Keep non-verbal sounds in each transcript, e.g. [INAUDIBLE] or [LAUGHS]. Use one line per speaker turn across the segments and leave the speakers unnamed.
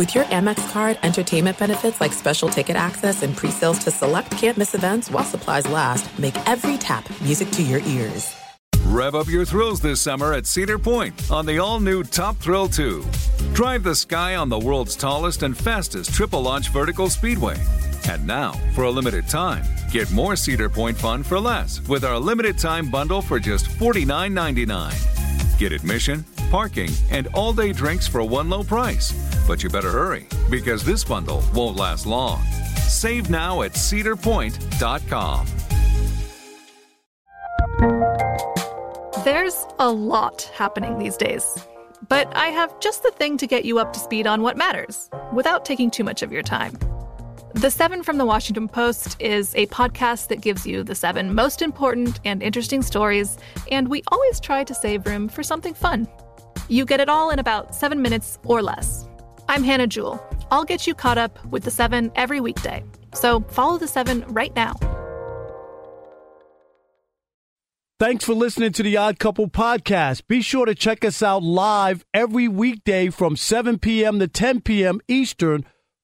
With your Amex card, entertainment benefits like special ticket access and pre-sales to select campus events while supplies last, make every tap music to your ears.
Rev up your thrills this summer at Cedar Point on the all-new Top Thrill 2. Drive the sky on the world's tallest and fastest triple launch vertical speedway. And now, for a limited time, get more Cedar Point fun for less with our limited time bundle for just $49.99. Get admission, parking, and all day drinks for one low price. But you better hurry because this bundle won't last long. Save now at cedarpoint.com.
There's a lot happening these days, but I have just the thing to get you up to speed on what matters without taking too much of your time. The Seven from the Washington Post is a podcast that gives you the seven most important and interesting stories, and we always try to save room for something fun. You get it all in about seven minutes or less. I'm Hannah Jewell. I'll get you caught up with the seven every weekday. So follow the seven right now.
Thanks for listening to the Odd Couple podcast. Be sure to check us out live every weekday from 7 p.m. to 10 p.m. Eastern,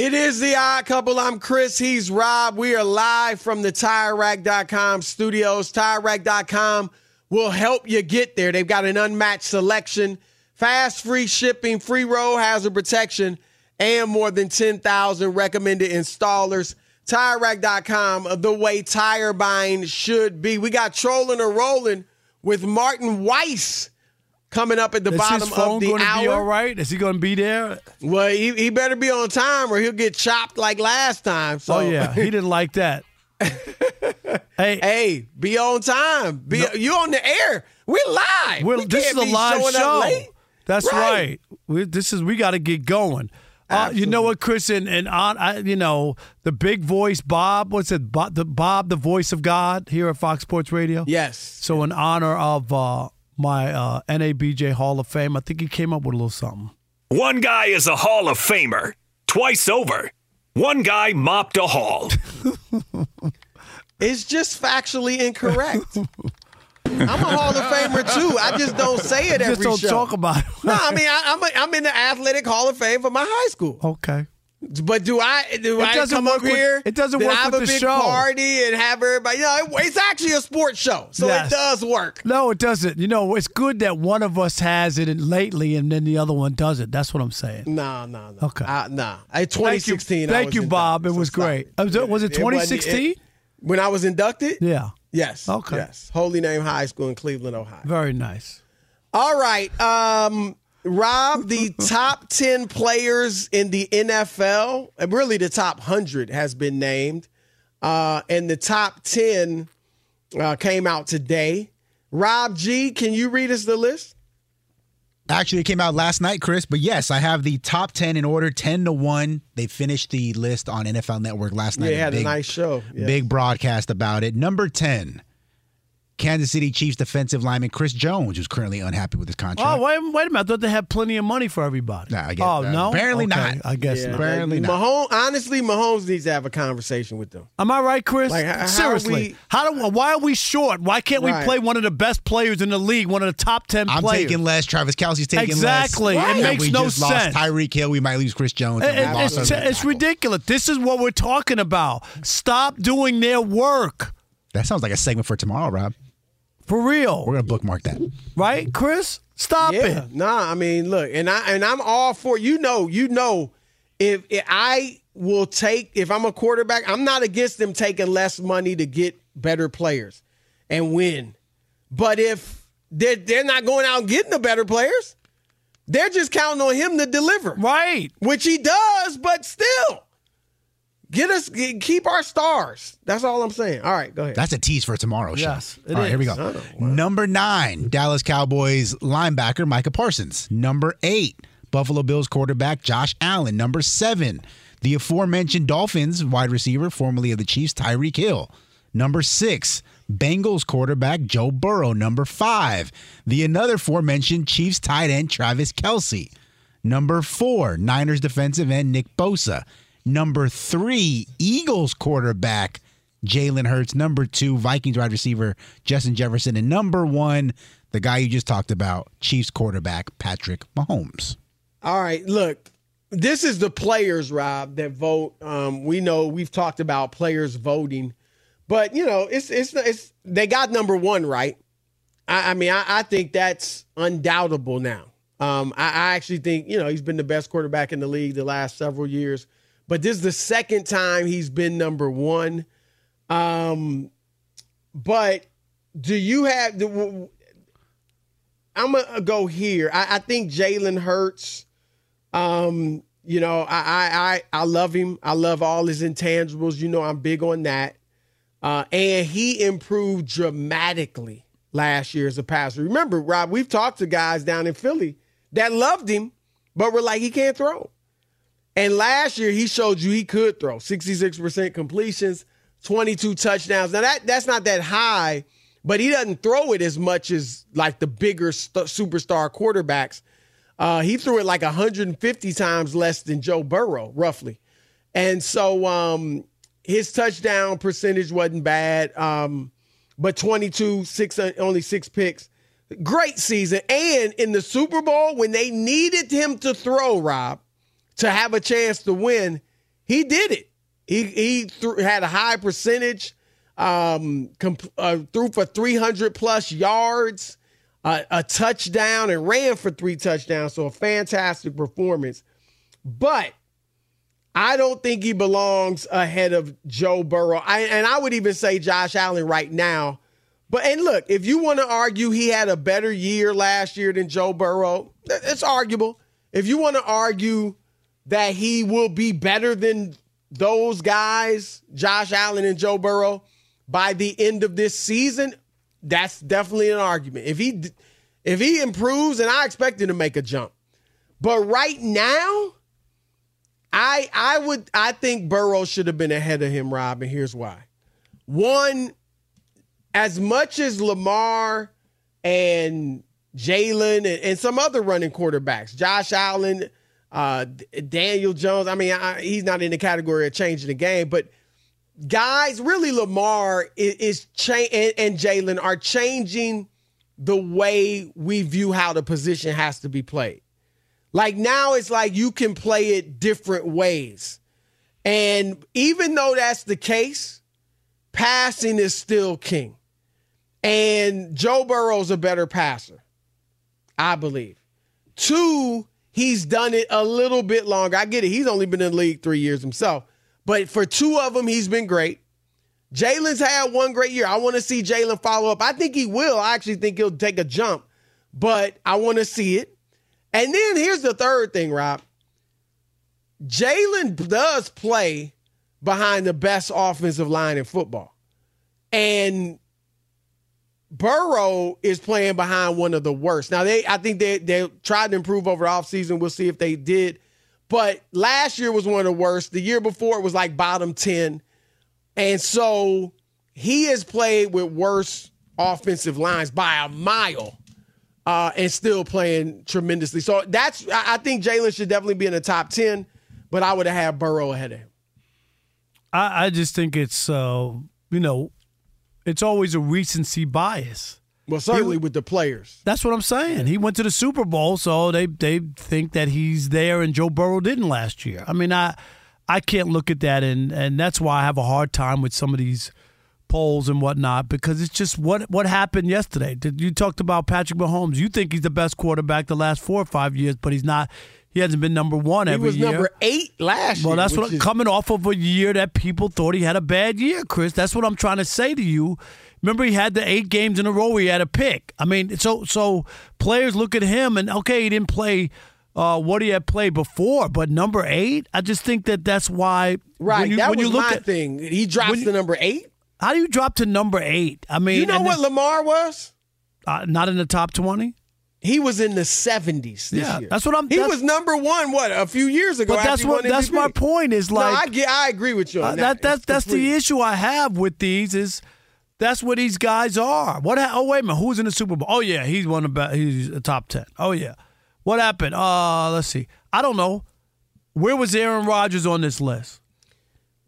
It is the odd couple. I'm Chris. He's Rob. We are live from the TireRack.com studios. TireRack.com will help you get there. They've got an unmatched selection, fast, free shipping, free road hazard protection, and more than 10,000 recommended installers. TireRack.com, the way tire buying should be. We got trolling or rolling with Martin Weiss coming up at the
Is
bottom of the
going to
hour.
be all right? Is he going to be there?
Well, he, he better be on time or he'll get chopped like last time. So
oh yeah, he didn't like that. [LAUGHS] hey,
hey, be on time. Be you on the air. We're live.
Well,
We
this is a live show. That's right.
Right.
We, this is we got to get going. Uh, you know what, Chris, and, and on, I, you know the big voice, Bob. What's it, Bob the, Bob, the voice of God here at Fox Sports Radio.
Yes.
So in honor of uh, my uh, NABJ Hall of Fame, I think he came up with a little something.
One guy is a Hall of Famer twice over. One guy mopped a hall.
It's just factually incorrect. I'm a Hall of Famer too. I just don't say it every Just
don't
show.
talk about it.
no, I mean I, I'm a, I'm in the athletic Hall of Fame for my high school.
Okay.
But do I do
It
I
doesn't
come
work
up
with-
here?
it doesn't work
have
with
a
the
big
show.
party and have everybody. You know, it- it's actually a sports show, so
Yes.
it does work.
No, it doesn't. You know, it's good that one of us has it lately and then the other one doesn't. That's what I'm saying.
No, no, no.
Okay.
Uh, nah. I, 2016. I
Thank
was
you, Bob. It was great. Was it, was it
It
2016?
when I was inducted?
yeah.
Yes.
Okay.
Yes. Holy Name High School in Cleveland, Ohio.
Very nice.
All right. Um, Rob, the [LAUGHS] top 10 players in the NFL, and really the top 100 has been named. Uh, and the top 10 uh, came out today. Rob G, can you read us the list?
Actually, it came out last night, Chris. But yes, I have the top 10 in order, 10 to 1. They finished the list on NFL Network last night.
Yeah, had a
big,
nice show. Yeah.
Big broadcast about it. Number 10, Kansas City Chiefs defensive lineman Chris Jones, who's currently unhappy with his contract.
Oh, wait, wait a minute. I thought they had plenty of money for everybody.
Nah, I guess-
oh,
uh,
no?
apparently
Okay,
not.
I guess
Yeah.
not.
Apparently not.
Mahomes, honestly, Mahomes needs to have a conversation with them.
Am I right, Chris?
Like, how are
Seriously.
we-
how do, why are we short? Why can't we play one of the best players in the league, one of the top 10
I'm
players?
taking less. Travis Kelce's taking less.
Exactly.
less.
It
And
makes
we
no
just
sense.
lost Tyreek Hill. We might lose Chris Jones.
It-
and we
it-
lost
it's,
our
it's ridiculous. This is what we're talking about. Stop doing their work.
That sounds like a segment for tomorrow, Rob.
For real.
We're going to bookmark that.
right, Chris? Stop
Yeah,
it.
nah. I mean, look, and I and I'm all for you know, you know, if, if I will take if I'm a quarterback, I'm not against them taking less money to get better players and win. But if they're they're not going out and getting the better players, they're just counting on him to deliver.
Right.
Which he does, but still. Get us get, keep our stars. That's all I'm saying. All right, go ahead.
That's a tease for tomorrow show.
Yes, it
All right, here we
is.
go. Number nine, Dallas Cowboys linebacker Micah Parsons. Number eight, Buffalo Bills quarterback Josh Allen. Number seven, the aforementioned Dolphins wide receiver, formerly of the Chiefs, Tyreek Hill. Number six, Bengals quarterback Joe Burrow. Number five, the another aforementioned Chiefs tight end Travis Kelce. Number four, Niners defensive end Nick Bosa. Number three, Eagles quarterback Jalen Hurts. Number two, Vikings wide receiver Justin Jefferson. And number one, the guy you just talked about, Chiefs quarterback Patrick Mahomes.
All right, look, this is the players, Rob, that vote. Um, we know we've talked about players voting, but you know, it's it's it's they got number one right. I, I mean, I, I think that's undoubtable now. Um, I, I actually think you know he's been the best quarterback in the league the last several years, but this is the second time he's been number one. Um, but do you have the? I'm gonna go here. I, I think Jalen Hurts. Um, you know, I, I I I love him. I love all his intangibles. You know, I'm big on that. Uh, and he improved dramatically last year as a passer. Remember, Rob, we've talked to guys down in Philly that loved him, but were like, he can't throw. And last year, he showed you he could throw 66% completions, 22 touchdowns. Now, that that's not that high, but he doesn't throw it as much as like the bigger st- superstar quarterbacks. Uh, he threw it like 150 times less than Joe Burrow, roughly. And so um, his touchdown percentage wasn't bad, um, but 22, six, only six picks. Great season. And in the Super Bowl, when they needed him to throw, Rob, to have a chance to win, he did it. He he had a high percentage, um, comp- uh, threw for 300 plus yards, uh, a touchdown, and ran for three touchdowns. So a fantastic performance. But I don't think he belongs ahead of Joe Burrow. I, and I would even say Josh Allen right now. But and look, if you want to argue he had a better year last year than Joe Burrow, it's arguable. If you want to argue that he will be better than those guys, Josh Allen and Joe Burrow, by the end of this season, that's definitely an argument. If he if he improves, and I expect him to make a jump, but right now, I I would I think Burrow should have been ahead of him, Rob, and here's why. One, as much as Lamar and Jalen and, and some other running quarterbacks, Josh Allen, uh, Daniel Jones. I mean, I, he's not in the category of changing the game, but guys, really, Lamar is, is cha- and, and Jalen are changing the way we view how the position has to be played. Like now, it's like you can play it different ways, and even though that's the case, passing is still king. And Joe Burrow's a better passer, I believe. Two, he's done it a little bit longer. I get it. He's only been in the league three years himself. But for two of them, he's been great. Jalen's had one great year. I want to see Jalen follow up. I think he will. I actually think he'll take a jump, but I want to see it. And then here's the third thing, Rob. Jalen does play behind the best offensive line in football. And Burrow is playing behind one of the worst. Now they I think they they tried to improve over the offseason. We'll see if they did. But last year was one of the worst. The year before it was like bottom 10. And so he has played with worse offensive lines by a mile. Uh, and still playing tremendously. So that's I think Jalen should definitely be in the top 10, but I would have had Burrow ahead of him.
I, I just think it's uh, you know, it's always a recency bias.
Well, certainly with the players.
That's what I'm saying. He went to the Super Bowl, so they they think that he's there, and Joe Burrow didn't last year. I mean, I I can't look at that, and and that's why I have a hard time with some of these polls and whatnot because it's just what what happened yesterday. Did You talked about Patrick Mahomes. You think he's the best quarterback the last four or five years, but he's not. He hasn't been number one
He
every year.
He was number eight last year.
Well, that's what
is-
coming off of a year that people thought he had a bad year, Chris. That's what I'm trying to say to you. Remember, he had the eight games in a row where he had a pick. I mean, so so players look at him and okay, he didn't play uh, what he had played before, but number eight, I just think that that's why.
right.
When you,
that
when
was
you look
my
at
thing. He drops
you-
to number eight.
how do you drop to number eight? I mean,
You know what Lamar was?
uh, not in the top twenty.
He was in the seventies this
Yeah,
year.
that's what I'm-
He was number one. What a few years ago.
But that's what that's
MVP.
my point. Is like
no, I get. I agree with you on
Uh,
that.
that that's that's the issue I have with these is that's what these guys are. What? Ha- oh wait a minute, who's in the Super Bowl? Oh yeah, he's one of the he's a top ten. Oh yeah, what happened? Uh, let's see. I don't know. Where was Aaron Rodgers on this list?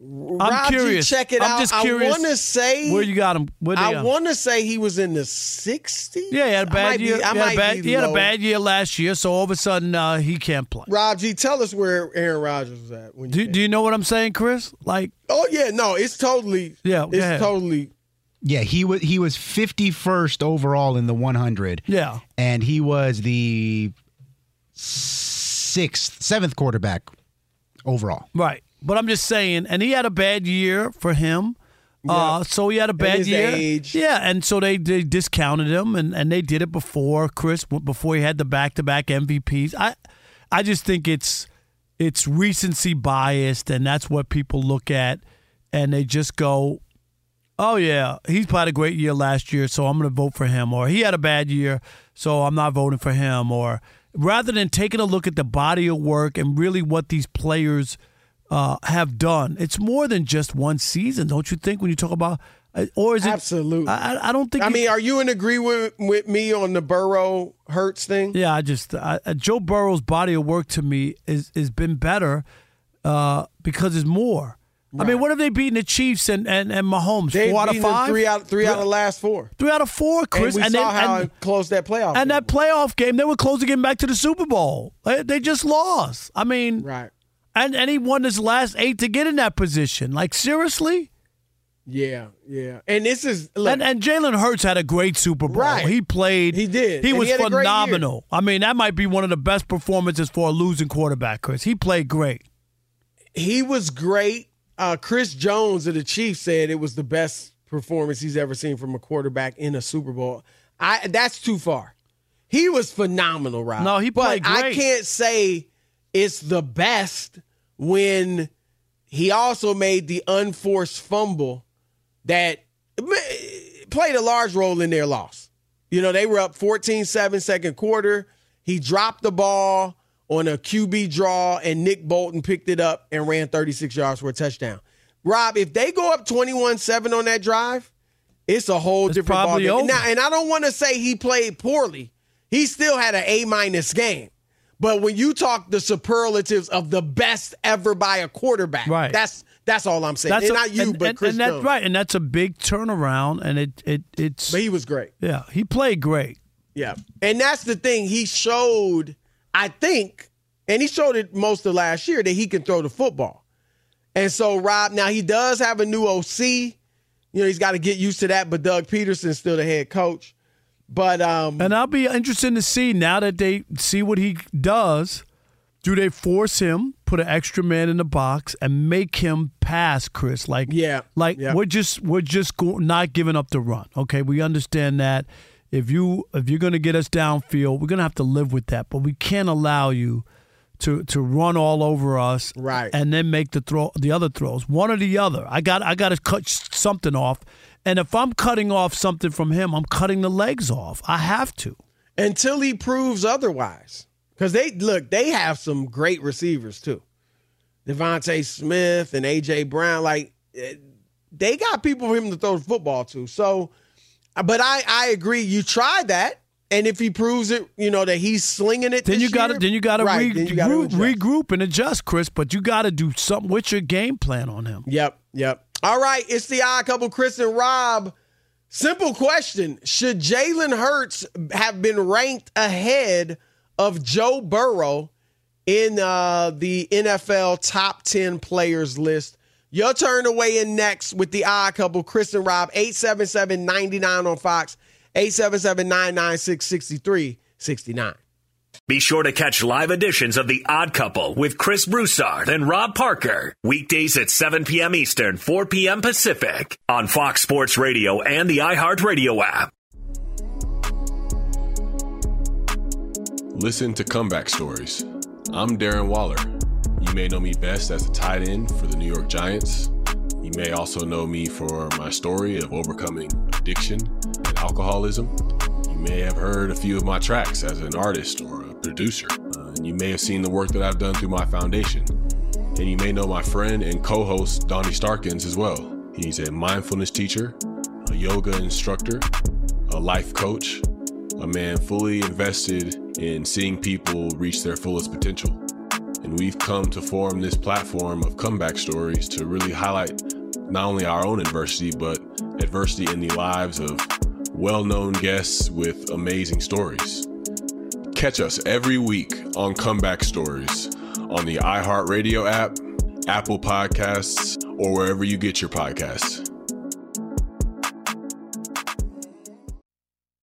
I'm
Raji,
curious.
Check it
I'm
out.
just
I want to say
Where you got him?
I want to say he was in the 60s.
Yeah, he had a
I
bad
might be-
year.
I
he, had
might
a bad,
be
he had a bad year last year, so all of a sudden uh, he can't play.
Rob G, tell us where Aaron Rodgers was at. When you
Do,
came.
do you know what I'm saying, Chris? Like,
oh yeah, no, it's totally.
Yeah,
it's
ahead.
totally.
Yeah, he was he was 51st overall in the 100.
yeah,
and he was the sixth, seventh quarterback overall.
right. But I'm just saying, and he had a bad year for him. Uh, so he had a bad
his
year.
age.
Yeah, and so they, they discounted him, and, and they did it before Chris, before he had the back to back MVPs. I I just think it's it's recency biased, and that's what people look at, and they just go, "Oh yeah, he's had a great year last year, so I'm going to vote for him," or "He had a bad year, so I'm not voting for him," or rather than taking a look at the body of work and really what these players uh, have done. It's more than just one season, don't you think? When you talk about, uh, or is it
Absolutely.
I, I- don't think.
I mean, are you in agree with with me on the Burrow Hurts thing?
yeah, I just I, uh, Joe Burrow's body of work to me is has been better uh, because it's more. I mean, what have they beaten the Chiefs and and, and Mahomes?
They
four out of five,
three out three out of the last four.
three out of four, Chris.
and we
and
saw how
and-
close that playoff.
and
game
that playoff game, they were close to getting back to the Super Bowl. They, they just lost. I mean,
right.
And and he won his last eight to get in that position. Like seriously.
Yeah, yeah. And this is look,
And, and Jalen Hurts had a great Super Bowl.
Right.
He played.
He did.
He
And
was
he had a great year.
phenomenal. I mean, that might be one of the best performances for a losing quarterback, Chris. He played great.
he was great. Uh, Chris Jones of the Chiefs said it was the best performance he's ever seen from a quarterback in a Super Bowl. I that's too far. He was phenomenal, Rob.
No, he
but
played
I can't say it's the best when he also made the unforced fumble that played a large role in their loss. You know, they were up 14-7 second quarter. He dropped the ball on a QB draw, and Nick Bolton picked it up and ran 36 yards for a touchdown. Rob, if they go up 21-7 on that drive, it's a whole
It's
different
probably
ballgame. Now, and I don't want to say he played poorly. He still had an A minus game. But when you talk the superlatives of the best ever by a quarterback,
Right.
that's that's all I'm saying. and
a-
not you,
and,
but
and,
Chris
and that's
Jones.
right, and that's a big turnaround. And it it it's
But he was great.
yeah, he played great.
Yeah. And that's the thing. He showed, I think, and he showed it most of last year that he can throw the football. And so, Rob, now he does have a new OC. You know, he's got to get used to that, but Doug Pederson's still the head coach. But um
And I'll be interested to see now that they see what he does. Do they force him, put an extra man in the box, and make him pass, Chris? Like,
Yeah,
like
yeah.
we're just we're just go, not giving up the run. Okay, we understand that. If you if you're going to get us downfield, we're going to have to live with that. But we can't allow you to to run all over us,
Right.
And then make the throw the other throws, one or the other. I got I got to cut something off, and if I'm cutting off something from him, I'm cutting the legs off. I have to.
until he proves otherwise. Because they look, they have some great receivers too. DeVonta Smith and AJ Brown, like eh, they got people for him to throw the football to. So, but I I agree. You try that, and if he proves it, you know that he's slinging it.
Then you got to then you got to
right, then
regroup, regroup and adjust, Chris. But you got to do something with your game plan on him.
Yep, yep. All right, it's the odd couple, Chris and Rob. Simple question: Should Jalen Hurts have been ranked ahead of Joe Burrow in uh, the NFL top ten players list? Your turn to weigh in next with the odd couple, Chris and Rob. 877-99 on Fox, 877-996-6369.
Be sure to catch live editions of The Odd Couple with Chris Broussard and Rob Parker. Weekdays at 7 p.m. Eastern, 4 p.m. Pacific on Fox Sports Radio and the iHeartRadio app.
Listen to Comeback Stories. I'm Darren Waller. You may know me best as a tight end for the New York Giants. You may also know me for my story of overcoming addiction and alcoholism. You may have heard a few of my tracks as an artist or a producer. Uh, and you may have seen the work that I've done through my foundation. And you may know my friend and co host, Donnie Starkins, as well. He's a mindfulness teacher, a yoga instructor, a life coach, a man fully invested in seeing people reach their fullest potential. And we've come to form this platform of comeback stories to really highlight not only our own adversity, but adversity in the lives of well known guests with amazing stories. Catch us every week on Comeback Stories on the iHeartRadio app, Apple Podcasts, or wherever you get your podcasts.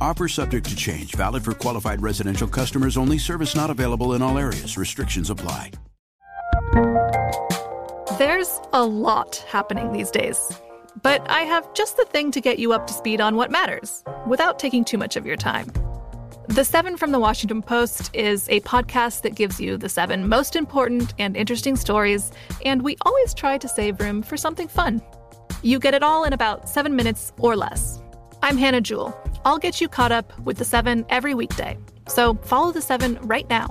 Offer subject to change, valid for qualified residential customers only, service not available in all areas. Restrictions apply.
There's a lot happening these days, but I have just the thing to get you up to speed on what matters without taking too much of your time. The Seven from the Washington Post is a podcast that gives you the seven most important and interesting stories, and we always try to save room for something fun. You get it all in about seven minutes or less. I'm Hannah Jewell. I'll get you caught up with the seven every weekday. So follow the seven right now.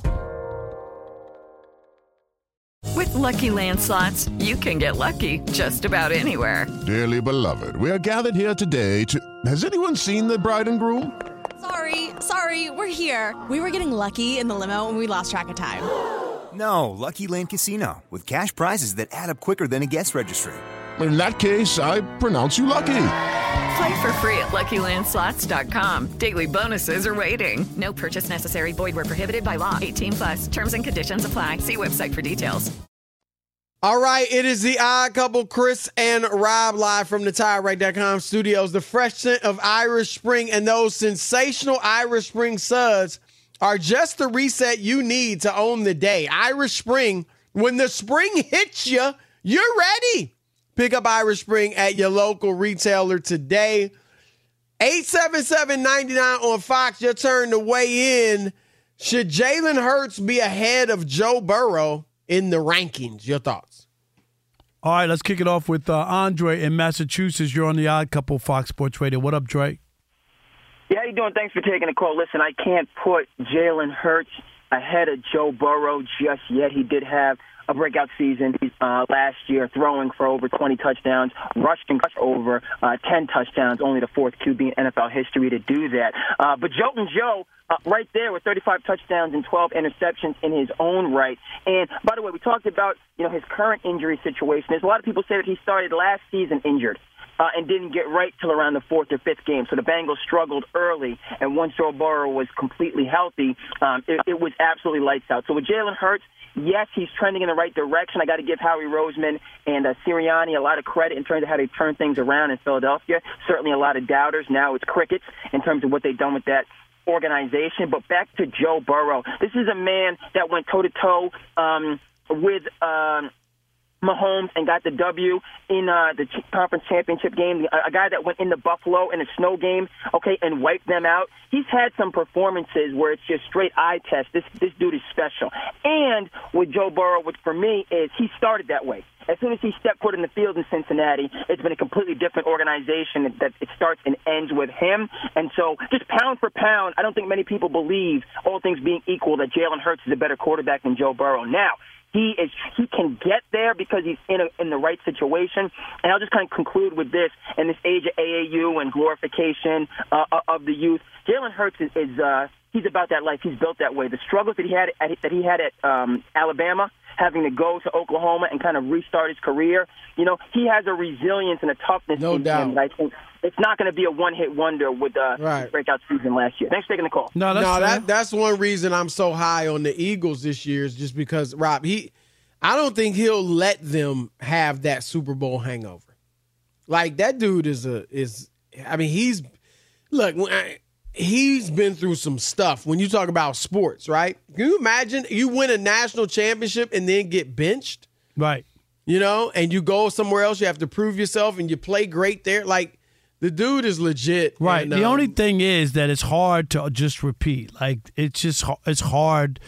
With Lucky Land slots, you can get lucky just about anywhere.
Dearly beloved, we are gathered here today to. Has anyone seen the bride and groom?
Sorry, sorry, we're here. We were getting lucky in the limo and we lost track of time. [GASPS]
No, Lucky Land Casino, with cash prizes that add up quicker than a guest registry.
In that case, I pronounce you lucky.
Play for free at LuckyLandSlots.com. Daily bonuses are waiting. No purchase necessary. Void where prohibited by law. 18 plus. Terms and conditions apply. See website for details.
All right, it is the odd couple, Chris and Rob, live from the TireRack.com studios. The fresh scent of Irish Spring and those sensational Irish Spring suds are just the reset you need to own the day. Irish Spring, when the spring hits you, you're ready. Pick up Irish Spring at your local retailer today. 877-99 on Fox. Your turn to weigh in. Should Jalen Hurts be ahead of Joe Burrow in the rankings? Your thoughts?
All right, let's kick it off with uh, Andre in Massachusetts. You're on the Odd Couple Fox Sports Radio. What up, Dre?
Yeah, how you doing? Thanks for taking the call. Listen, I can't put Jalen Hurts ahead of Joe Burrow just yet. He did have a breakout season uh, last year, throwing for over 20 touchdowns, rushing for over uh, 10 touchdowns, only the fourth QB in NFL history to do that. Uh, but Jolton Joe, uh, right there with 35 touchdowns and 12 interceptions in his own right. And by the way, we talked about you know his current injury situation. There's a lot of people say that he started last season injured. Uh, and didn't get right till around the fourth or fifth game. So the Bengals struggled early, and once Joe Burrow was completely healthy, um, it, it was absolutely lights out. So with Jalen Hurts, yes, he's trending in the right direction. I got to give Howie Roseman and uh, Sirianni a lot of credit in terms of how they turned things around in Philadelphia. Certainly a lot of doubters. Now it's crickets in terms of what they've done with that organization. But back to Joe Burrow. This is a man that went toe to toe with. Um, Mahomes and got the W in uh, the conference championship game. A, guy that went into Buffalo in a snow game, okay, and wiped them out. He's had some performances where it's just straight eye test. This this dude is special. And with Joe Burrow, which for me is he started that way. As soon as he stepped foot in the field in Cincinnati, it's been a completely different organization that it starts and ends with him. And so, just pound for pound, I don't think many people believe, all things being equal, that Jalen Hurts is a better quarterback than Joe Burrow. Now, he is he can get there because he's in a, in the right situation. And I'll just kind of conclude with this: in this age of AAU and glorification uh, of the youth, Jalen Hurts is, is uh, he's about that life. He's built that way. The struggles that he had at, that he had at um, Alabama, having to go to Oklahoma and kind of restart his career, you know, he has a resilience and a toughness
No
in
doubt.
him that I think it's not going to be a one-hit wonder with uh,
Right.
breakout season last year. Thanks for taking the call.
no, no, that that's one reason I'm so high on the Eagles this year is just because Rob he, I don't think he'll let them have that Super Bowl hangover. Like that dude is a is I mean he's look he's been through some stuff when you talk about sports right. Can you imagine you win a national championship and then get benched?
Right.
You know, and you go somewhere else, you have to prove yourself, and you play great there. Like the dude is legit.
Right.
and,
the
um,
only thing is that it's hard to just repeat. Like it's just it's hard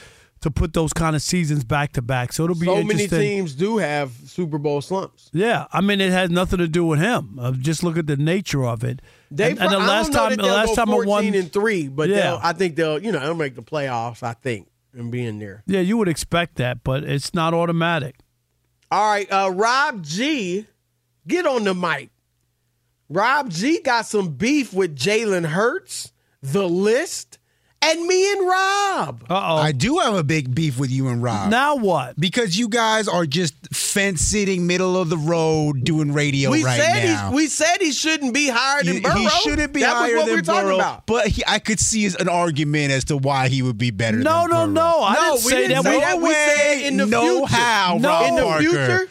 to put those kind of seasons back to back. So it'll be
so many teams do have Super Bowl slumps.
Yeah, I mean it has nothing to do with him. Uh, just look at the nature of it.
They
and, and the last
I don't know
time, the last time I
14
won,
and three, but
Yeah.
I think they'll you know they'll make the playoffs. I think and being there.
yeah, you would expect that, but it's not automatic.
All right, uh, Rob G, get on the mic. Rob G got some beef with Jalen Hurts, the list, and me and Rob.
Uh oh.
I do have a big beef with you and Rob.
Now what?
Because you guys are just fence sitting, middle of the road, doing radio
we
right
said
now.
he, we said he shouldn't be higher than
He-
Burrow.
He shouldn't be
that
higher
was what
than
we were talking
Burrow,
about.
but he, I could see an argument as to why he would be better.
No,
than
no,
Burrow.
no. I
No,
didn't
we
say
didn't
that.
say
We-
that. We said in the
no
future.
how,
No.
Rob
in the
Parker.
future,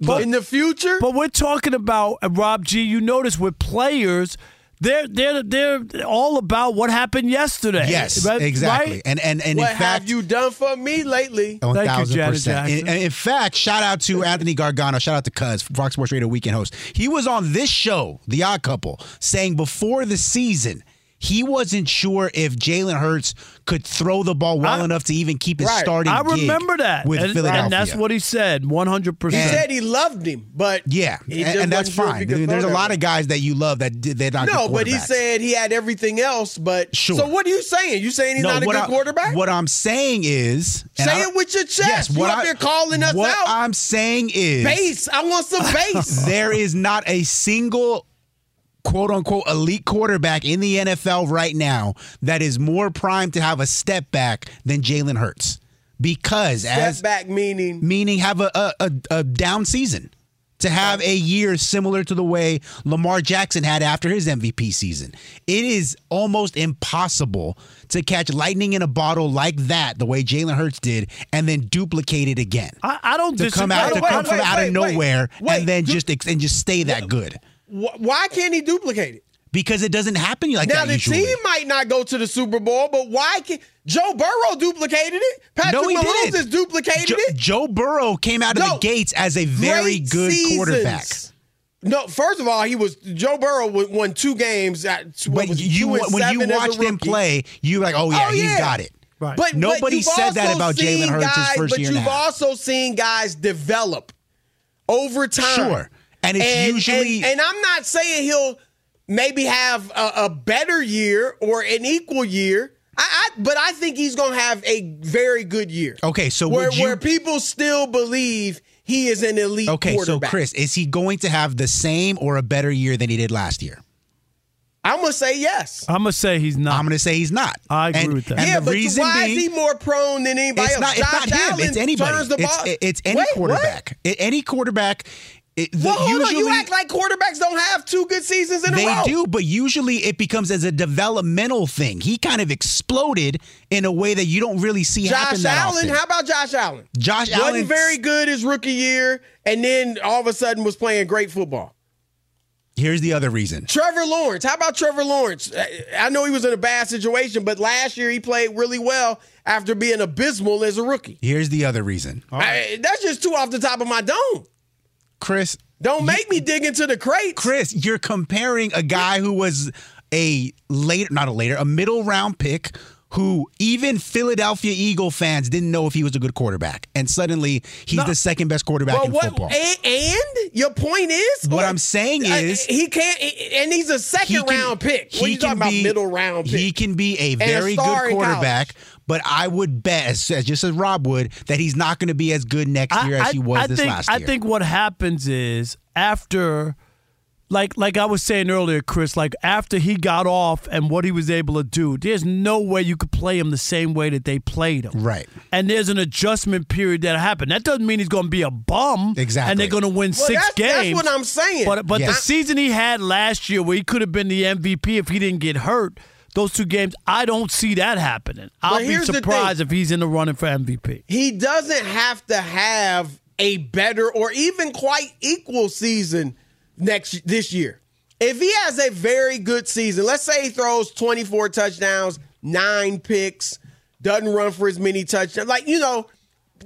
But-
in the future,
But we're talking about uh, Rob G. You notice with players, they're they're they're all about what happened yesterday.
Yes,
Right?
exactly.
Right?
And and and
what
in fact,
have you done for me lately?
One
Thank you,
thousand
Janet
percent. In, in fact, shout out to Anthony Gargano. Shout out to Cuz, Fox Sports Radio weekend host. He was on this show, The Odd Couple, saying before the season he wasn't sure if Jalen Hurts could throw the ball well
I-
enough to even keep his
Right.
starting.
I
gig
remember that.
with
and,
Philadelphia,
and that's what he said. one hundred percent.
He said he loved him, but
Yeah, and, and that's
wasn't sure
fine. There's a lot of guys that you love that did- they're not.
No, but he said he had everything else. But
Sure.
so what are you saying? You saying he's
No,
not a good
I-
quarterback?
What I'm saying is, and
Say it with your chest.
Yes,
you
what
up
I-
here calling us
what
out.
What I'm saying is,
base. I want some base. [LAUGHS]
there is not a single quote unquote elite quarterback in the NFL right now that is more primed to have a step back than Jalen Hurts. Because as
Step
as
back meaning
meaning have a, a, a, a down season. To have a year similar to the way Lamar Jackson had after his MVP season. It is almost impossible to catch lightning in a bottle like that, the way Jalen Hurts did, and then duplicate it again.
I, I don't
to come out
disagree.
to
Wait,
come from
wait,
out of
wait,
nowhere
wait.
and then just and just stay that good.
Wh- why can't he duplicate it?
Because it doesn't happen like
now
that
the
usually.
team might not go to the Super Bowl, but why can Joe Burrow duplicated it? Patrick
No, he
Mahomes
didn't.
has duplicated
Jo-
it.
Joe Burrow came out of
No.
the gates as a very good
seasons.
quarterback.
No, first of all, he was Joe Burrow won two games. At, what
But
was
you
two
when you
seven as a
watched him play, you were like, oh yeah,
Oh,
he's
yeah.
got it.
Right.
But
Nobody
but
said that about Jalen
seen
Hurts his
guys-
first
but
year and a
you've
half.
also seen guys develop over time.
Sure. And it's usually-
and, and I'm not saying he'll maybe have a, a better year or an equal year. I, I but I think he's going to have a very good year.
Okay, so
where
would you-
where people still believe he is an elite
Okay, so. Chris, is he going to have the same or a better year than he did last year?
I'm gonna say yes.
I'm gonna say he's not.
I'm going to say he's not.
I agree
and,
with that.
And
yeah,
the
but
reason
why
being,
is he more prone than anybody
it's
else?
not, it's
Josh
not him.
Allen
It's anybody.
turns the
it's,
ball.
it- it's any
Wait,
quarterback. It- any quarterback. It, the,
Well, hold
usually,
on. You act like quarterbacks don't have two good seasons in a row.
They do, but usually it becomes as a developmental thing. He kind of exploded in a way that you don't really see happen
Josh Allen, how about Josh Allen?
Josh
wasn't
Allen
very good his rookie year, and then all of a sudden was playing great football.
Here's the other reason.
Trevor Lawrence, how about Trevor Lawrence? I- know he was in a bad situation, but last year he played really well after being abysmal as a rookie.
Here's the other reason.
I- that's just two off the top of my dome.
Chris,
Don't make me dig into the crate.
Chris, you're comparing a guy who was a later, not a later, a middle round pick who even Philadelphia Eagle fans didn't know if he was a good quarterback, and suddenly he's
No.
the second best quarterback
Well,
in
what,
football.
And, and your point is,
What
or-
I'm saying
uh,
is-
he can't, and he's a second
can-
round pick. What
he
you talking
can
about?
be-
Middle round pick.
He can be a
And a
very good
quarterback. college.
Quarterback, but I would bet, as, as just as Rob would, that he's not going to be as good next year as he was
I
this
think,
last year.
I think what happens is after, like like I was saying earlier, Chris, like after he got off and what he was able to do, there's no way you could play him the same way that they played him.
Right.
And there's an adjustment period that happened. That doesn't mean he's going to be a bum.
Exactly.
And they're going to win
Well,
six
that's- that's
games.
what I'm saying.
But but the season he had last year, where he could have been the MVP if he didn't get hurt. Those two games, I don't see that happening. I'll be surprised if he's in the running for MVP.
he doesn't have to have a better or even quite equal season next this year. If he has a very good season, let's say he throws 24 touchdowns, nine picks, doesn't run for as many touchdowns, like you know,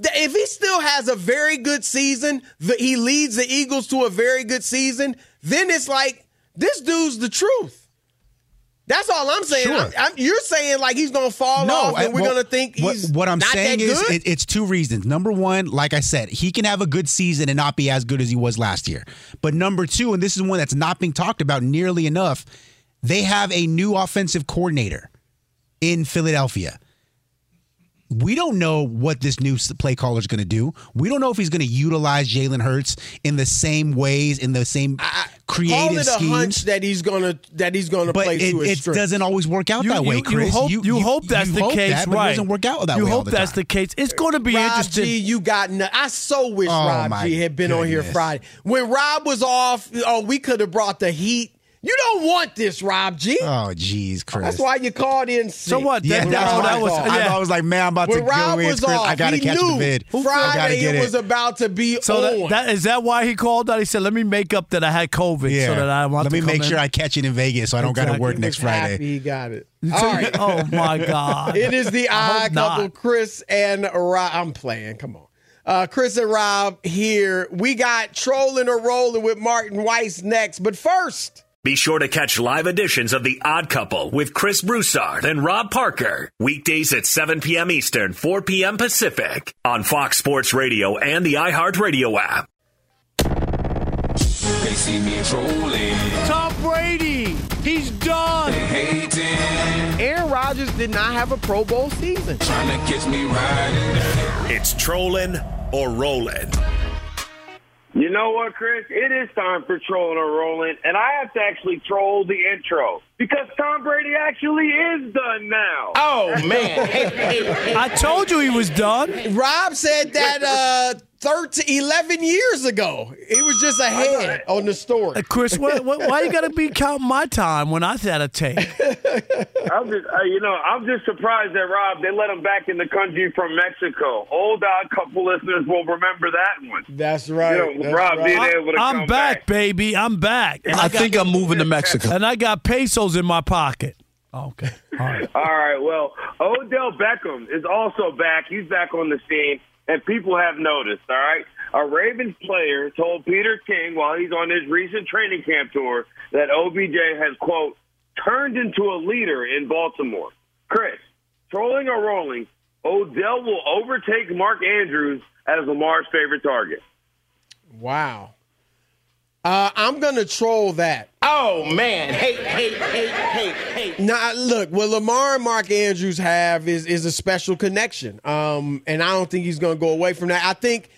if he still has a very good season, he leads the Eagles to a very good season, then it's like this dude's the truth. That's all I'm saying.
Sure.
I'm- I'm- you're saying like he's gonna fall off,
I-
and we're
well,
gonna think
what-
he's
what, I'm
not
saying is it, it's two reasons. Number one, like I said, he can have a good season and not be as good as he was last year. But number two, and this is one that's not being talked about nearly enough, they have a new offensive coordinator in Philadelphia. We don't know what this new play caller is going to do. We don't know if he's going to utilize Jalen Hurts in the same ways, in the same
Call
creative
it a
schemes.
hunch that he's gonna that he's gonna
But
play
it,
to his
it doesn't always work out
You-
that way,
you-
Chris.
You hope, you, hope that's
you
the
hope
case,
that, but
right?
It doesn't work out that
you
way. all
hope
the
that's
time.
the case. It's going to be
Rob
interesting.
G, you got. No, I so wish
Oh,
Rob G had been on here. Friday. When Rob was off, oh, we could have brought the heat. You don't want this, Rob G.
Oh, jeez, Chris.
That's why you called in.
So
sick.
what?
Yeah,
That-
that's
oh,
why
that was-
I,
yeah.
I was like, man, I'm about
When
to go
Rob
in.
was
Chris.
off,
I gotta
he
catch
knew
the vid.
Friday
get
it
it.
was about to be
so
on.
that, that is that why he called out? He said, "Let me make up that I had COVID,
yeah.
so that I want to.
Let
to
me
come
make
in."
sure I catch it in Vegas, so I don't got to work next
was happy
Friday.
He got it.
So
All
you-
right.
Oh my [LAUGHS] God!
It is the
I
odd
hope not.
couple, Chris and Rob. I'm playing. Come on. Uh, Chris and Rob here. We got trolling or rolling with Martin Weiss next. But first,
Be sure to catch live editions of The Odd Couple with Chris Broussard and Rob Parker. Weekdays at 7 p.m. Eastern, 4 p.m. Pacific on Fox Sports Radio and the iHeartRadio app.
They see me trolling,
Tom Brady, he's done.
hating,
Aaron Rodgers did not have a Pro Bowl season.
trying to catch me riding dirty.
It's trolling or rolling.
You know what, Chris? It is time for trolling or rolling, and I have to actually troll the intro because Tom Brady actually is done now.
Oh man! Hey, hey, hey.
I told you he was done.
Rob said that uh, 13, 11 years ago. It was just a ahead on the story.
Uh, Chris, what, what, why you got to be [LAUGHS] counting my time when I had a tape?
I'm just, uh, you know, I'm just surprised that Rob they let him back in the country from Mexico. Old odd couple listeners will remember that one.
That's right.
You know,
That's
Rob
right.
being able to
I'm
come
back, baby. I'm back. And
I
got-
think I'm moving to Mexico.
and I got pesos in my pocket. Okay. All right. [LAUGHS]
All right. Well, Odell Beckham is also back. He's back on the scene, and people have noticed. All right. A Ravens player told Peter King while he's on his recent training camp tour that OBJ has quote turned into a leader in Baltimore. Chris, trolling or rolling, Odell will overtake Mark Andrews as Lamar's favorite target.
Wow. Uh, I'm gonna troll that. Oh man! Hey, hey, hey, hey, hey. Now look, what Lamar and Mark Andrews have is is a special connection. Um, and I don't think he's gonna go away from that. I think,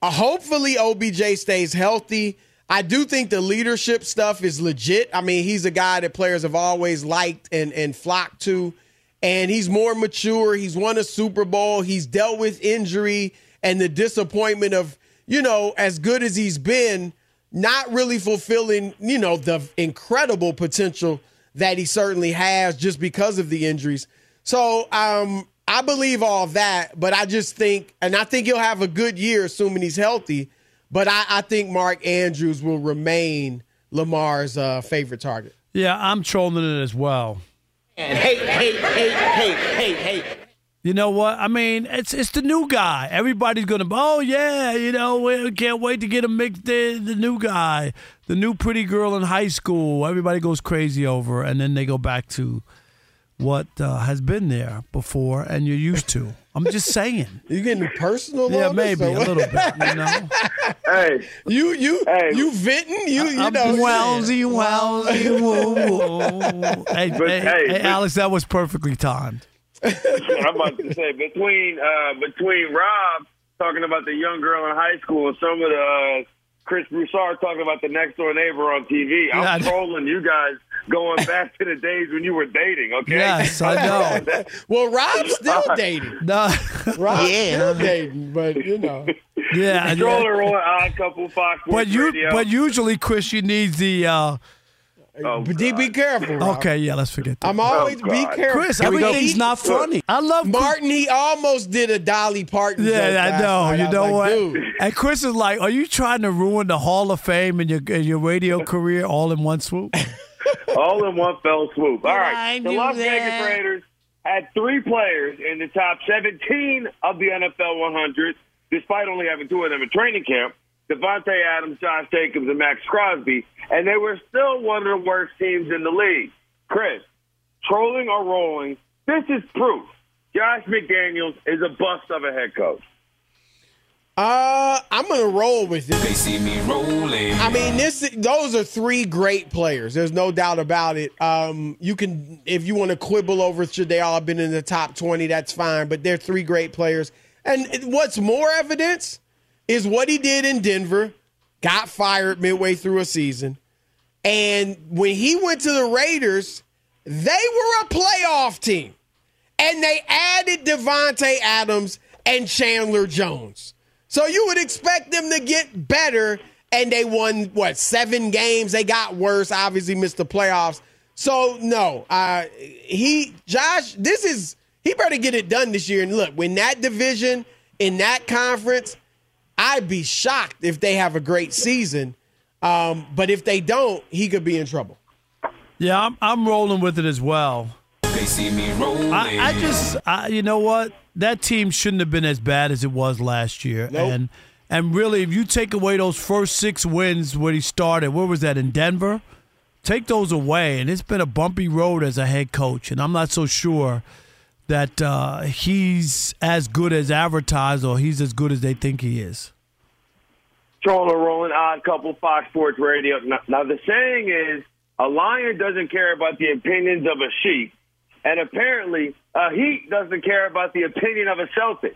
uh, hopefully, OBJ stays healthy. I do think the leadership stuff is legit. I mean, he's a guy that players have always liked and and flocked to, and he's more mature. He's won a Super Bowl. He's dealt with injury and the disappointment of you know as good as he's been not really fulfilling, you know, the incredible potential that he certainly has just because of the injuries. So um, I believe all that, but I just think, and I think he'll have a good year, assuming he's healthy. But I, I think Mark Andrews will remain Lamar's uh, favorite target.
Yeah, I'm trolling it as well.
And hey, hey, hey, hey, hey, hey.
You know what? I mean, it's it's the new guy. Everybody's gonna. Oh yeah, you know, we can't wait to get him mixed in. The new guy, the new pretty girl in high school. Everybody goes crazy over, and then they go back to what uh, has been there before and you're used to. I'm just saying. [LAUGHS]
You getting personal?
Yeah, maybe a little bit. You know. [LAUGHS]
Hey,
you you
Hey.
you venting? You you
I'm
know? [LAUGHS]
wowsy, wowsy, woo, woo. Hey,
But,
hey,
hey,
hey,
but-
Alex, that was perfectly timed.
I'm about to say between uh, between Rob talking about the young girl in high school and some of the uh, Chris Broussard talking about the next door neighbor on TV. I'm
know.
trolling you guys going back to the days when you were dating. Okay.
Yes, I know. [LAUGHS]
Well, Rob's still dating.
No.
Rob's
Yeah.
still dating, but you know.
Yeah,
Stroller
yeah.
on Odd Couple Fox
But you,
Radio.
but usually, Chris, you need the. Uh,
oh,
But be, be careful. Rob.
okay, yeah, let's forget that.
I'm oh, always
Oh,
be careful.
Chris, everything's not funny. I love Chris-
Martin. He almost did a Dolly Parton. joke
Yeah, I know.
night.
You
I was
know
like,
what?
Dude,
And Chris is like, "Are you trying to ruin the Hall of Fame and your and your radio career all in one swoop?" [LAUGHS]
All in one fell swoop. All right,
I
right. The
knew
Las. Vegas Raiders had three players in the top 17 of the NFL 100, despite only having two of them in training camp. Davante Adams, Josh Jacobs, and Maxx Crosby, and they were still one of the worst teams in the league. Chris, trolling or rolling, this is proof. Josh McDaniels is a bust of a head coach.
uh, I'm gonna roll with it.
They see me rolling.
I mean, this those are three great players. There's no doubt about it. Um, you can if you want to quibble over should they all have been in the top 20, that's fine. But they're three great players. And what's more evidence is what he did in Denver, got fired midway through a season, and when he went to the Raiders, they were a playoff team, and they added Davante Adams and Chandler Jones. So you would expect them to get better, and they won what seven games. They got worse. Obviously, missed the playoffs. So no, uh, he Josh, this is he better get it done this year. And look, when that division in that conference, I'd be shocked if they have a great season. Um, but if they don't, he could be in trouble.
Yeah, I'm I'm rolling with it as well.
They see me rolling.
I, I just, I, you know what? That team shouldn't have been as bad as it was last year.
Nope.
And and really, if you take away those first six wins where he started, where was that in Denver? Take those away, and it's been a bumpy road as a head coach. And I'm not so sure that uh, he's as good as advertised or he's as good as they think he is.
Troller rolling odd couple Fox Sports Radio. Now, now the saying is a lion doesn't care about the opinions of a sheep, and apparently a Heat doesn't care about the opinion of a Celtic.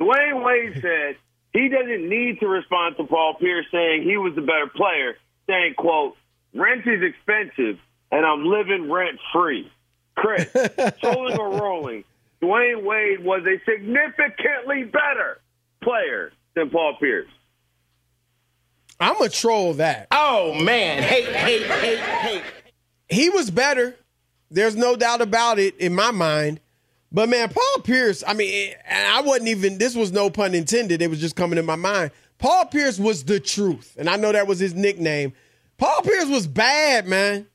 Dwyane Wade said he doesn't need to respond to Paul Pierce saying he was the better player, saying, quote, rent is expensive and I'm living rent free. Chris, [LAUGHS] trolling or rolling, Dwyane Wade was a significantly better player than Paul Pierce.
I'm gonna troll that.
Oh man, hate, hate, hate, hate.
He was better. There's no doubt about it in my mind. But man, Paul Pierce, I mean, I wasn't even, this was no pun intended. It was just coming in my mind. Paul Pierce was the truth. And I know that was his nickname. Paul Pierce was bad, man.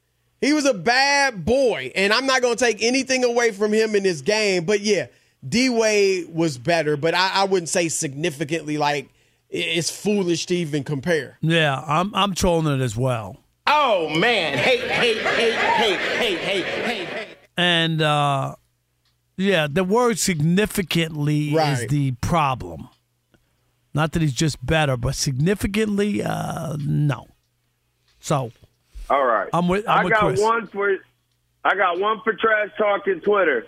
He was a bad boy. And I'm not going to take anything away from him in this game. But yeah, D Wade was better. But I, I wouldn't say significantly like it's foolish to even compare.
Yeah, I'm I'm trolling it as well.
Oh man, hate, hate, hate, hate, hate, hate, hate, hate.
And uh, yeah, the word significantly is the problem. Not that he's just better, but significantly, uh, no. So
All right.
I'm with- I'm
I
with
got
Chris.
one for I got one for trash talking Twitter.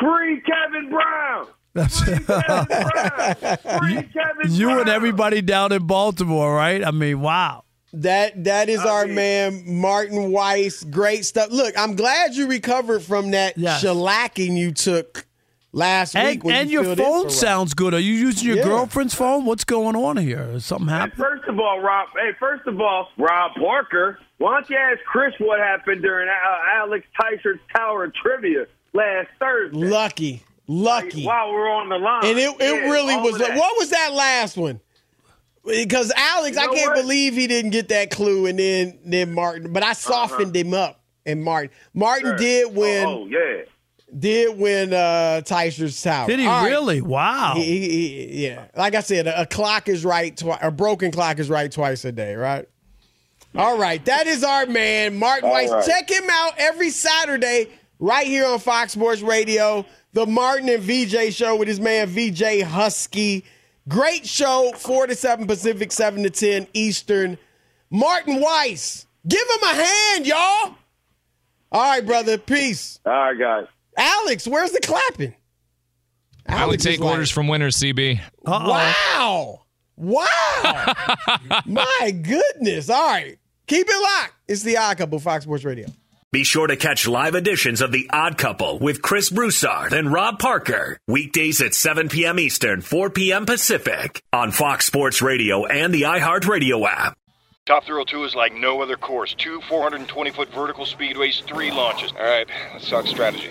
Free Kevin Brown. Free [LAUGHS] Kevin
you
Brown.
and everybody down in Baltimore, right? I mean, wow.
That that is our man Martin Weiss. Great stuff. Look, I'm glad you recovered from that
Yes.
shellacking you took last
And,
week. when
and
you
your
filled in
phone
for
sounds good. Are you using your
Yeah.
girlfriend's phone? What's going on here? Is something
Hey,
happened?
first of all, Rob. Hey, first of all, Rob Parker. Why don't you ask Chris what happened during uh, Alex Tyson's Tower trivia last Thursday?
Lucky, lucky.
While we're on the line,
And it, it
Yeah,
really was like, what was that last one? Because Alex,
You know
I can't
what?
believe he didn't get that clue, and then then Martin. But I softened him up, and Martin. Martin
Sure.
did win.
Oh, oh, yeah.
Did win uh Tyson's Tower.
Did he
All right.
really? Wow.
He, he- he- yeah. Like I said, a, a clock is right twice. A broken clock is right twice a day, right? All right. That is our man, Martin
All
Weiss.
right.
Check him out every Saturday right here on Fox Sports Radio, the Martin and VJ show with his man VJ Husky. Great show, 4 to 7 Pacific, 7 to 10 Eastern. Martin Weiss, give him a hand, y'all. All right, brother. Peace.
All right, guys.
Alex, where's the clapping?
I would
Alex is
take
like-
orders from winners, CB.
Wow. Wow. [LAUGHS] My goodness. All right. Keep it locked. It's the Odd Couple, Fox Sports Radio.
Be sure to catch live editions of The Odd Couple with Chris Broussard and Rob Parker. Weekdays at 7 p.m. Eastern, 4 p.m. Pacific on Fox Sports Radio and the iHeartRadio app.
Top Thrill 2 is like no other course. Two 420 foot vertical speedways, three launches.
All right, let's talk strategy.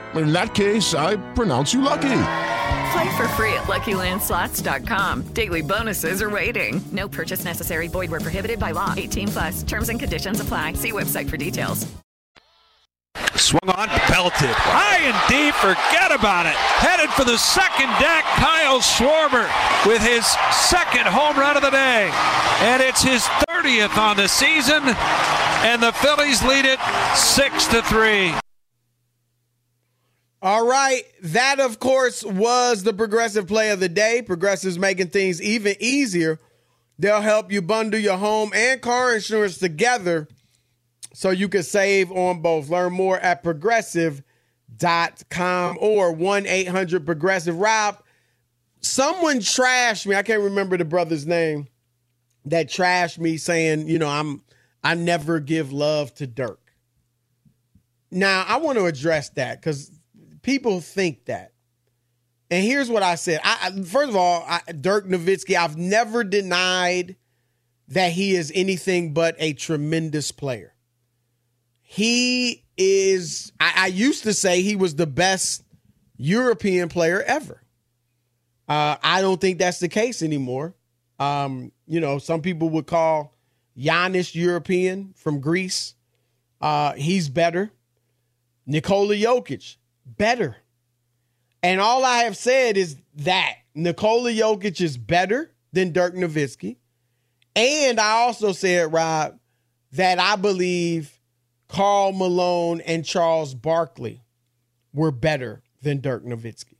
In that case, I pronounce you lucky.
Play for free at LuckyLandSlots.com. Daily bonuses are waiting. No purchase necessary. Void where prohibited by law. 18 plus. Terms and conditions apply. See website for details.
Swung on, belted. High and deep, forget about it. Headed for the second deck, Kyle Schwarber with his second home run of the day. And it's his 30th on the season, and the Phillies lead it 6 to 3.
All right. That, of course, was the progressive play of the day. Progressive's making things even easier. They'll help you bundle your home and car insurance together so you can save on both. Learn more at progressive.com or 1 800 Progressive. Rob, someone trashed me. I can't remember the brother's name that trashed me saying, you know, I'm I never give love to Dirk. Now, I want to address that because people think that. And here's what I said. I, I- first of all, I, Dirk Nowitzki, I've never denied that he is anything but a tremendous player. He is, I, I used to say he was the best European player ever. Uh, I don't think that's the case anymore. Um, you know, some people would call Giannis European from Greece. Uh, he's better. Nikola Jokic, better. And all I have said is that Nikola Jokic is better than Dirk Nowitzki. And I also said, Rob, that I believe Karl Malone and Charles Barkley were better than Dirk Nowitzki.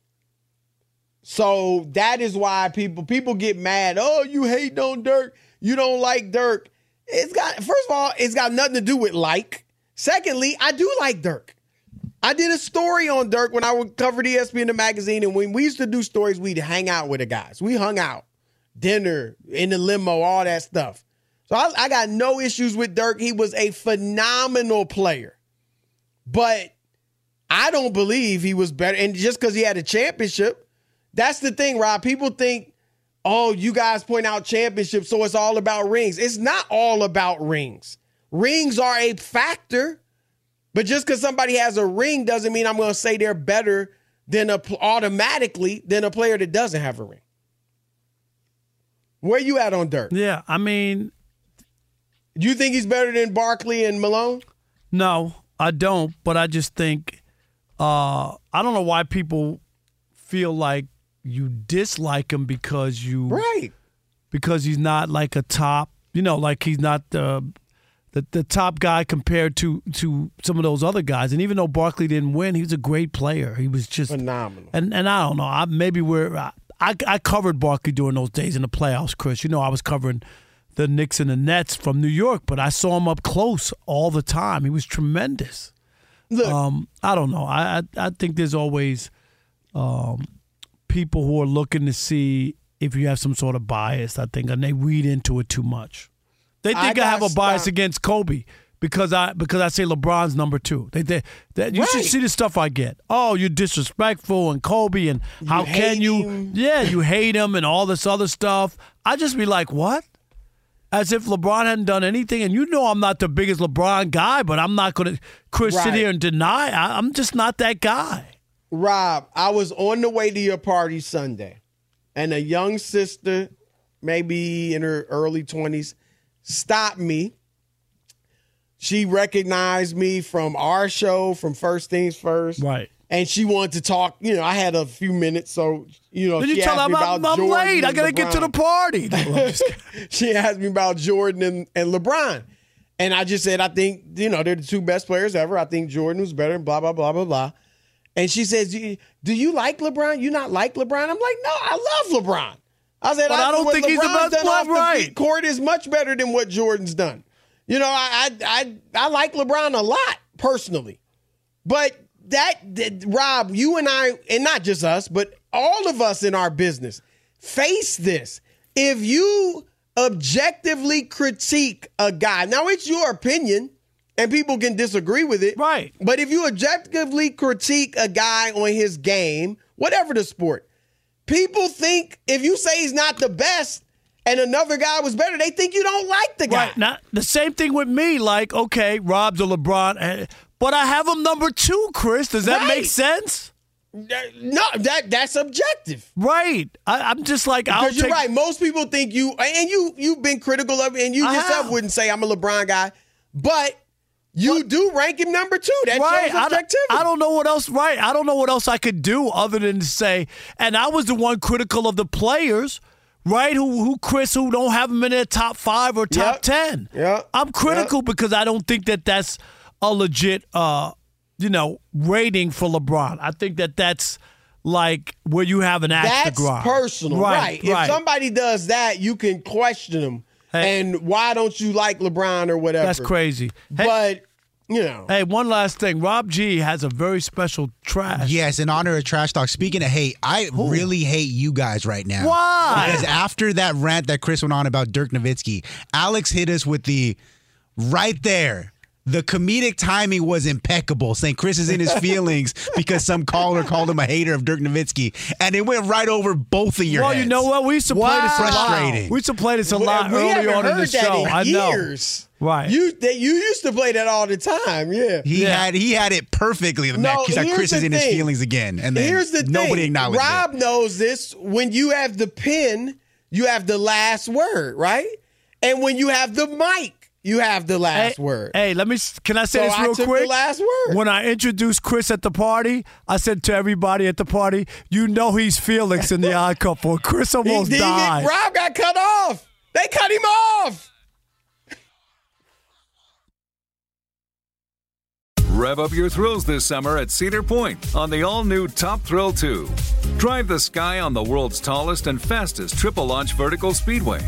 So that is why people people get mad. Oh, you hate on Dirk. You don't like Dirk. It's got first of all, it's got nothing to do with like. Secondly, I do like Dirk. I did a story on Dirk when I would cover the ESPN the magazine, and when we used to do stories, we'd hang out with the guys. We hung out, dinner, in the limo, all that stuff. So I, I got no issues with Dirk. He was a phenomenal player, but I don't believe he was better. And just because he had a championship, that's the thing, Rob. People think, oh, you guys point out championships, so it's all about rings. It's not all about rings. Rings are a factor, but just because somebody has a ring doesn't mean I'm going to say they're better than a automatically than a player that doesn't have a ring. Where you at on Dirk?
Yeah, I mean,
do you think he's better than Barkley and Malone?
No, I don't. But I just think uh, I don't know why people feel like you dislike him because you
right
because he's not like a top. You know, like he's not the the, the top guy compared to to some of those other guys. And even though Barkley didn't win, he was a great player. He was just
phenomenal.
And and I don't know. I, maybe we're I, I covered Barkley during those days in the playoffs, Chris. You know, I was covering the Knicks and the Nets from New York, but I saw him up close all the time. He was tremendous.
Look,
um, I don't know. I, I I think there's always um, people who are looking to see if you have some sort of bias. I think, and they read into it too much. They think I, I have a bias stop. against Kobe because I because I say LeBron's number two. They, they, they you right. should see the stuff I get. Oh, you're disrespectful and Kobe and how
you
can you?
Him.
Yeah, you hate him and all this other stuff. I just be like, what? As if LeBron hadn't done anything, and you know I'm not the biggest LeBron guy, but I'm not going to Chris right. sit here and deny. I, I'm just not that guy.
Rob, I was on the way to your party Sunday, and a young sister, maybe in her early twenties, stopped me she recognized me from our show, from First Things First.
Right.
And she wanted to talk. You know, I had a few minutes, so you know.
Did
she
you tell
asked
her
me
I'm,
about
I'm
Jordan
late? I gotta get to the party. [LAUGHS]
She asked me about Jordan and, and LeBron, and I just said I think you know they're the two best players ever. I think Jordan was better. Blah blah blah blah blah. And she says, "Do you, do you like LeBron? You not like LeBron?" I'm like, "No, I love LeBron." I said,
But I don't
what
think he's the
LeBron's
best
done off
player,
the
right.
court is much better than what Jordan's done. You know, I I I, I like LeBron a lot personally, but that, that Rob, you and I, and not just us, but all of us in our business face this. If you objectively critique a guy, now it's your opinion. And people can disagree with it.
Right.
But if you objectively critique a guy on his game, whatever the sport, people think if you say he's not the best and another guy was better, they think you don't like the guy.
Right. Now, the same thing with me. Like, okay, Rob's a LeBron, but I have him number two, Chris. Does that
Right.
make sense?
Uh, no, that that's objective.
Right. I, I'm just like, I'll
Because you're
take-
right. Most people think you, and you you've been critical of it, and you
I
yourself
have.
wouldn't say I'm a LeBron guy, but you do rank him number two. That
right.
shows
I don't. I don't know what else. Right. I don't know what else I could do other than to say. And I was the one critical of the players, right? Who, who Chris, who don't have them in their top five or top
Yep.
ten.
Yeah.
I'm critical because I don't think that that's a legit, uh, you know, rating for LeBron. I think that that's like where you have an axe to
That's
grind.
personal, right?
Right.
If somebody does that, you can question them. And why don't you like LeBron or whatever?
That's crazy. Hey-
but you know,
Hey, one last thing. Rob G has a very special trash.
Yes, in honor of Trash Talk. Speaking of hate, I really hate you guys right now.
Why?
Because after that rant that Chris went on about Dirk Nowitzki, Alex hit us with the right there. The comedic timing was impeccable, saying Chris is in his feelings [LAUGHS] because some caller called him a hater of Dirk Nowitzki, and it went right over both of your
well,
heads.
you know what? We used to play this a lot.
Frustrating.
We used to play this a lot
we
early on in the
that
show.
in
I know.
years.
Right.
You they, you used to play that all the time, yeah.
He had he had it perfectly.
No,
He's like
here's
Chris is
the
in his feelings again, and then
Here's the
nobody
thing.
acknowledged it.
Rob knows this. When you have the pen, you have the last word, right? And when you have the mic, you have the last
hey,
word.
Hey, let me. Can I say
So
this
I
real
took the
quick?
last word.
When I introduced Chris at the party, I said to everybody at the party, "You know he's Felix in the [LAUGHS] Odd Couple." Chris
He-
almost
he get-
died.
Rob got cut off. They cut him off.
Rev up your thrills this summer at Cedar Point on the all new Top Thrill 2. Drive the sky on the world's tallest and fastest triple launch vertical speedway.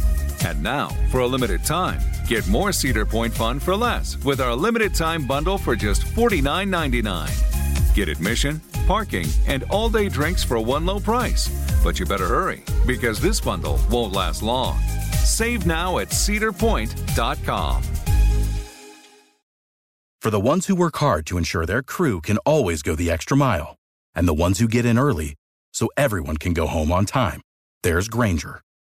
And now, for a limited time, get more Cedar Point fun for less with our limited time bundle for just $49.99. Get admission, parking, and all day drinks for one low price. But you better hurry because this bundle won't last long. Save now at cedarpoint.com.
For the ones who work hard to ensure their crew can always go the extra mile, and the ones who get in early so everyone can go home on time, there's Grainger,